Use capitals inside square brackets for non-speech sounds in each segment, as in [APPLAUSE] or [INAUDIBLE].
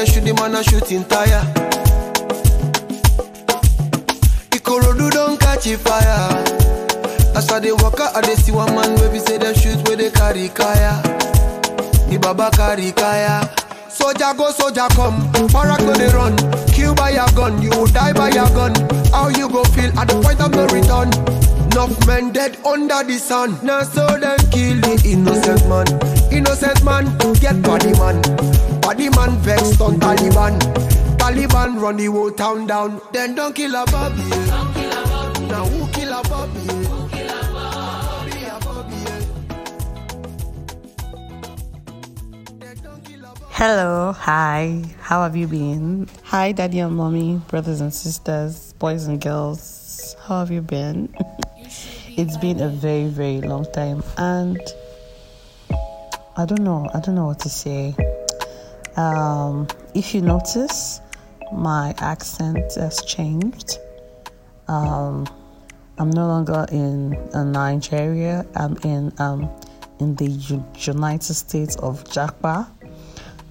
they shoot the man a shooting tire. Ikorodu don't catch a fire. As I dey walk out, I dey see one man where we say them shoot where they carry kaya. The baba carry kaya. Soldier go, soldier come. Barak no dey run. Kill by your gun, you die by your gun. How you go feel at the point of no return? Enough men dead under the sun. Now so them kill the innocent man. Innocent man get body man. Taliban run the whole town down. Then don't kill a Bobby. Now who kill a Bobby? Bobby, a Bobby, Then don't kill a Bobby. Hello, hi, how have you been? Hi, daddy and mommy, brothers and sisters, boys and girls, how have you been? [LAUGHS] it's been a very, very long time, and I don't know, I don't know what to say. Um, if you notice, my accent has changed. Um, I'm no longer in uh, Nigeria. I'm in um, in the United States of Jakba.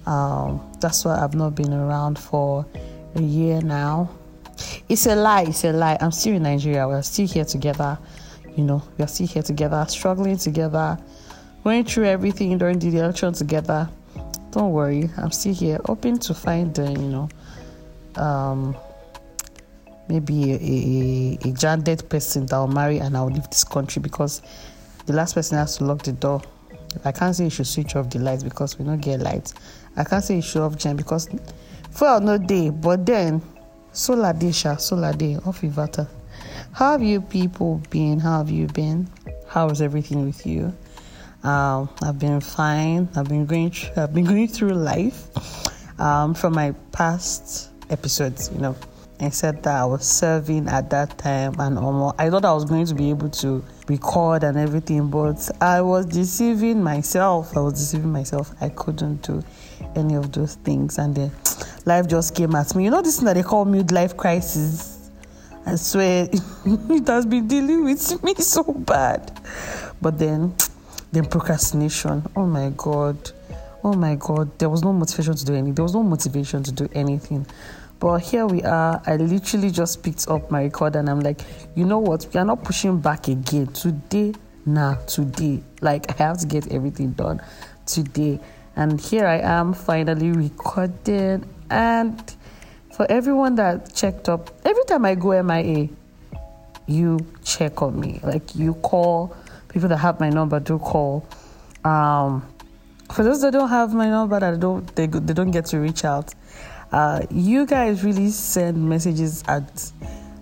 Um, that's why I've not been around for a year now. It's a lie. It's a lie. I'm still in Nigeria. We're still here together. You know, we're still here together, struggling together, going through everything during the election together. Don't worry, I'm still here, hoping to find the, you know, um, maybe a, a, a person that will marry and I'll leave this country because the last person has to lock the door. I can't say you should switch off the lights because we don't get lights. I can't say you should off gen because for no day, but then solar day, sha, solar day, off inverter. How have you people been? How have you been? How is everything with you? Um, I've been fine. I've been going. Th- I've been [LAUGHS] going through life. Um, from my past episodes, you know, I said that I was serving at that time, and almost I thought I was going to be able to record and everything, but I was deceiving myself. I was deceiving myself. I couldn't do any of those things, and then life just came at me. You know, this thing that they call midlife crisis. I swear [LAUGHS] it has been dealing with me [LAUGHS] so bad. But then, then procrastination. Oh my god. Oh my god. There was no motivation to do anything. There was no motivation to do anything. But here we are. I literally just picked up my record and I'm like, you know what? We are not pushing back again. Today, nah, today. Like I have to get everything done today. And here I am finally recorded and for everyone that checked up, every time I go MIA, you check on me. Like you call people that have my number, do call. Um, for those that don't have my number, that don't they they don't get to reach out. Uh, you guys really send messages at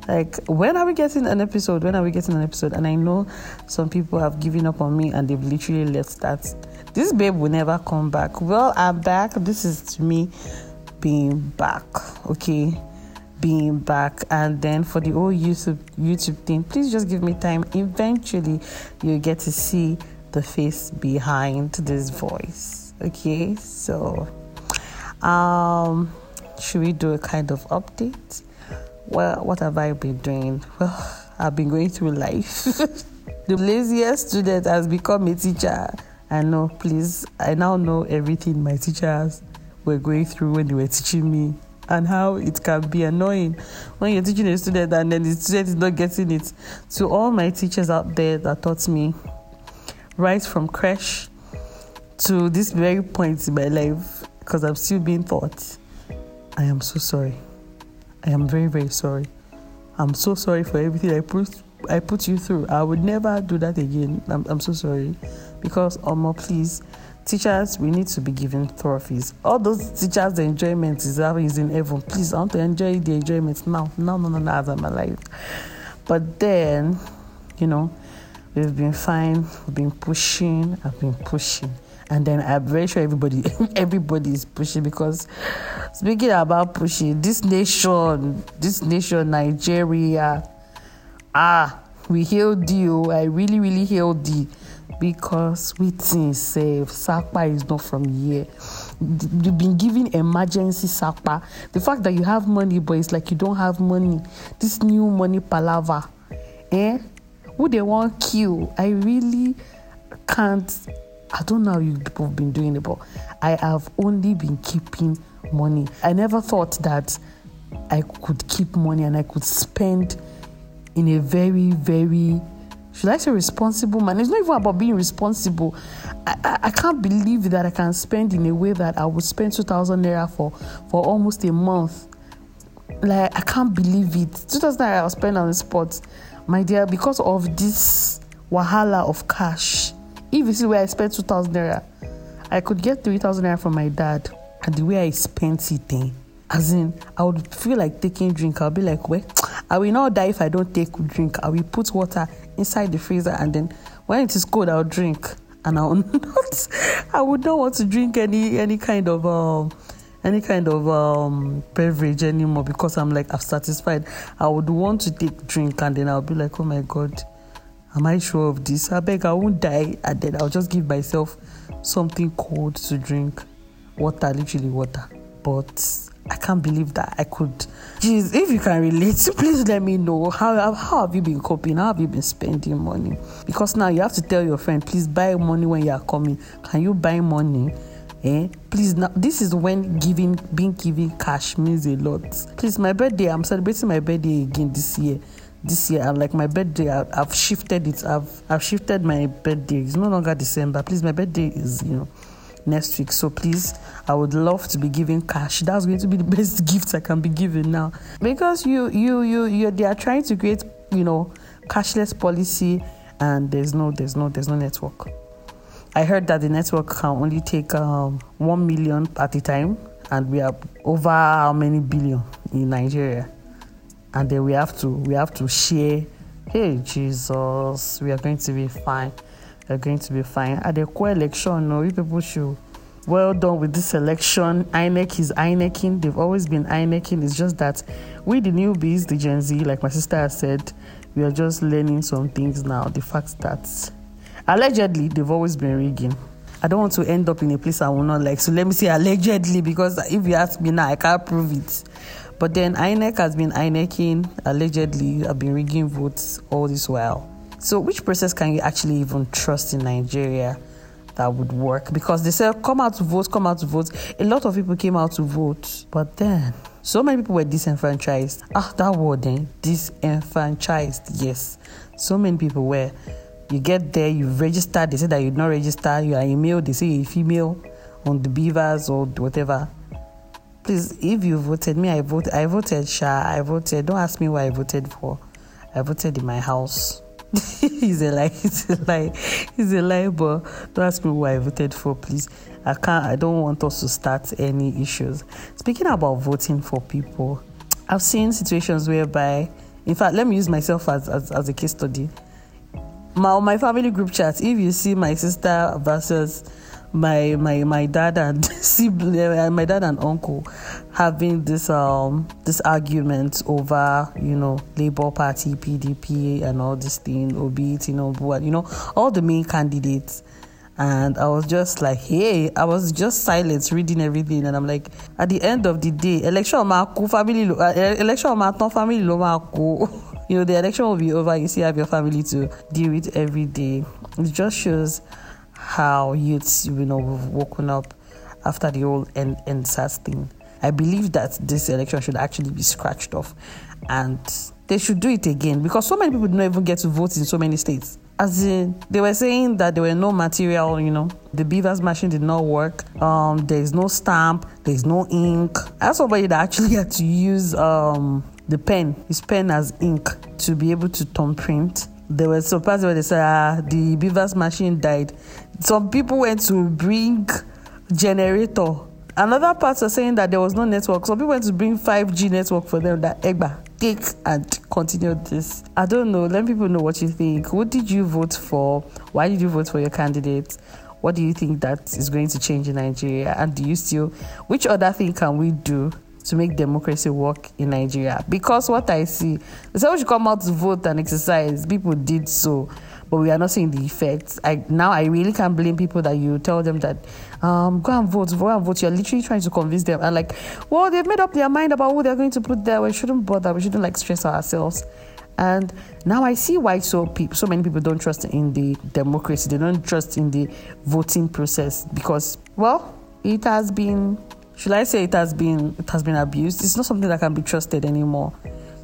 like when are we getting an episode? When are we getting an episode? And I know some people have given up on me and they've literally left that. This babe will never come back. Well, I'm back. This is me being back. Okay being back and then for the whole youtube youtube thing please just give me time eventually you get to see the face behind this voice okay? So um should we do a kind of update? Well what have i been doing? Well i've been going through life. [LAUGHS] The laziest student has become a teacher. I know please i now know everything my teachers were going through when they were teaching me and how it can be annoying when you're teaching a student and then the student is not getting it. To all my teachers out there that taught me right from crash to this very point in my life, because I'm still being taught, I am so sorry. I am very, very sorry. I'm so sorry for everything I put I put you through. I would never do that again. I'm, I'm so sorry. Because, Omo, please, teachers, we need to be given trophies. All those teachers' the enjoyment is, is in heaven. Please, I want to enjoy the enjoyment now. No, no, no, no, as I'm alive. But then, you know, we've been fine. We've been pushing. I've been pushing. And then I'm very sure everybody, [LAUGHS] everybody is pushing because speaking about pushing, this nation, this nation, Nigeria, ah, we hailed you. I really, really hailed you because we think safe. Sapa is not from here. You've been given emergency Sapa. The fact that you have money, but it's like you don't have money. This new money palaver, eh? Who they want kill? I really can't I don't know how you people have been doing it, but I have only been keeping money. I never thought that I could keep money and I could spend in a very, very should I say responsible man? It's not even about being responsible. I, I, I, can't believe that I can spend in a way that I would spend 2,000 naira for, for almost a month. Like, I can't believe it. 2,000 naira I'll spend on the spot. My dear, because of this wahala of cash, if you see where I spent 2,000 naira, I could get 3,000 naira from my dad. And the way I spent it, eh, as in, I would feel like taking drink. I'll be like, well, I will not die if I don't take drink. I will put water inside the freezer and then when it is cold, I'll drink. And I will [LAUGHS] not, I would not want to drink any any kind of um, any kind of um, beverage anymore because I'm like I've satisfied. I would want to take drink and then I'll be like, oh my god, am I sure of this? I beg I won't die and then I'll just give myself something cold to drink, water, literally water. But I can't believe that I could. Jeez, if you can relate, [LAUGHS] please let me know how how have you been coping? How have you been spending money? Because now you have to tell your friend, please buy money when you are coming. Can you buy money? Eh? Please now this is when giving being given cash means a lot. Please, my birthday, I'm celebrating my birthday again this year. This year, and like my birthday, I, I've shifted it. I've I've shifted my birthday. It's no longer December. Please, my birthday is you know next week. So please, I would love to be giving cash. That's going to be the [LAUGHS] best gift I can be given now. Because you you you you they are trying to create, you know, cashless policy and there's no there's no there's no network. I heard that the network can only take um, 1 million at a time and we are over how many billion in Nigeria. And then we have to we have to share hey Jesus, we are going to be fine We are going to be fine. At the co-election, no, you people should well done with this election. INEC is INECing. They've always been INECing. It's just that we, the newbies, the Gen Z, like my sister has said, we are just learning some things now. The fact that allegedly they've always been rigging. I don't want to end up in a place I will not like. So let me say allegedly because if you ask me now, I can't prove it. But then INEC has been INECing, allegedly, I've been rigging votes all this while. So, which process can you actually even trust in Nigeria that would work? Because they said, come out to vote, come out to vote. A lot of people came out to vote, but then so many people were disenfranchised. Ah, that word then, disenfranchised. Yes, so many people were. You get there, you register. They say that you not registered, You are male. They say you're female on the BVAS or whatever. Please, if you voted me, I voted. I voted. Sha, I voted. Don't ask me what I voted for. I voted in my house. [LAUGHS] he's a lie. He's a lie. He's a lie. But don't ask me who I voted for, please. I can't. I don't want us to start any issues. Speaking about voting for people, I've seen situations whereby, in fact, let me use myself as as, as a case study. My my family group chat. If you see my sister versus my my my dad and [LAUGHS] sibling, uh, my dad and uncle having this um this argument over you know Labour Party, PDP, and all this thing, Obi, what you know, all the main candidates. And I was just like, hey, I was just silent reading everything. And I'm like, at the end of the day, election maku family, uh, election maton family lo maku. [LAUGHS] You know, the election will be over. You still have your family to deal with every day. It just shows how youths, you know, have woken up after the whole end, EndSARS thing. I believe that this election should actually be scratched off and they should do it again because so many people don't even get to vote in so many states. As in, they were saying that there were no material, you know, the BVAS machine did not work. Um, there is no stamp, there is no ink. I somebody that actually [LAUGHS] had to use um, the pen, his pen as ink to be able to thumb print there were parts where they said ah, the BVAS machine died. Some people went to bring generator. Another part are saying that there was no network. Some people went to bring 5G network for them that Egba take and continue this. I don't know. Let people know what you think. What did you vote for? Why did you vote for your candidate? What do you think that is going to change in Nigeria? And do you still, which other thing can we do to make democracy work in Nigeria. Because what I see, they said we should come out to vote and exercise. People did so, but we are not seeing the effects. I now I really can't blame people that you tell them that um, go and vote, go and vote. You're literally trying to convince them and like, well, they've made up their mind about who they're going to put there. We shouldn't bother. We shouldn't like stress ourselves. And now I see why so people, so many people don't trust in the democracy. They don't trust in the voting process because, well, it has been. Should I say it has been it has been abused? It's not something that can be trusted anymore.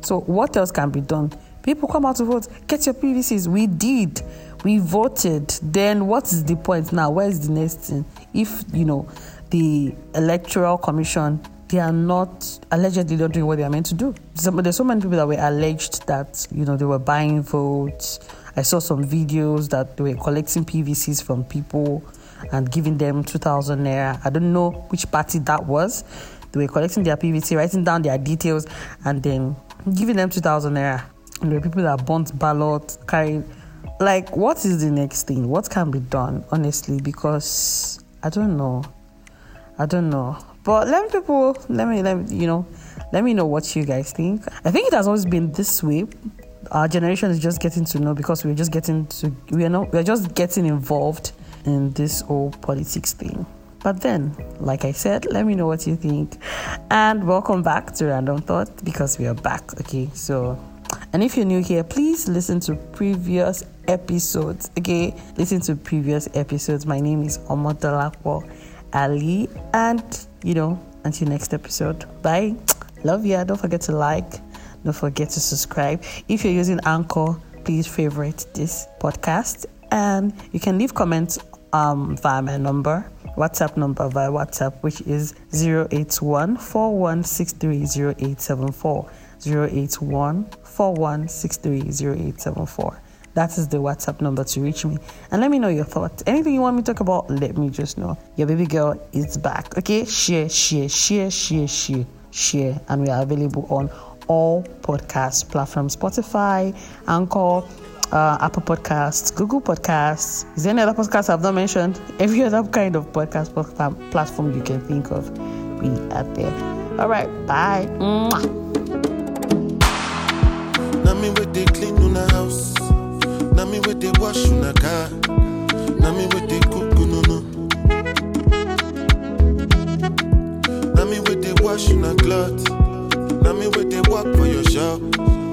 So what else can be done? People come out to vote. Get your PVCs. We did. We voted. Then what is the point now? Where is the next thing? If you know the electoral commission they are not allegedly not doing what they are meant to do. there's so many people that were alleged that you know they were buying votes. I saw some videos that they were collecting PVCs from people and giving them 2,000 naira. I don't know which party that was. They were collecting their PVC, writing down their details, and then giving them 2,000 naira. And there were people that burnt ballots, carried. Like, what is the next thing? What can be done, honestly? Because I don't know. I don't know. But let me people, let me, let me, you know, let me know what you guys think. I think it has always been this way. Our generation is just getting to know because we're just getting to, we are not, we're just getting involved in this whole politics thing. But then, like I said, let me know what you think. And welcome back to Random Thought because we are back. Okay, so, and if you're new here, please listen to previous episodes. Okay, listen to previous episodes. My name is Omotolakwo Ali, and you know, until next episode. Bye. Love ya. Don't forget to like. Don't forget to subscribe. If you're using Anchor, please favorite this podcast. And you can leave comments um, via my number, WhatsApp number via WhatsApp, which is 081 41630874. 081 41630874. That is the WhatsApp number to reach me. And let me know your thoughts. Anything you want me to talk about, let me just know. Your baby girl is back. Okay? Share, share, share, share, share, share. And we are available on all podcast platforms Spotify, Anchor, uh, Apple Podcasts, Google Podcasts. Is there any other podcast I've not mentioned? [LAUGHS] Every other kind of podcast platform you can think of, we are there. All right, bye. Mwah. Me with the wash cloth. Me with the work for your shop.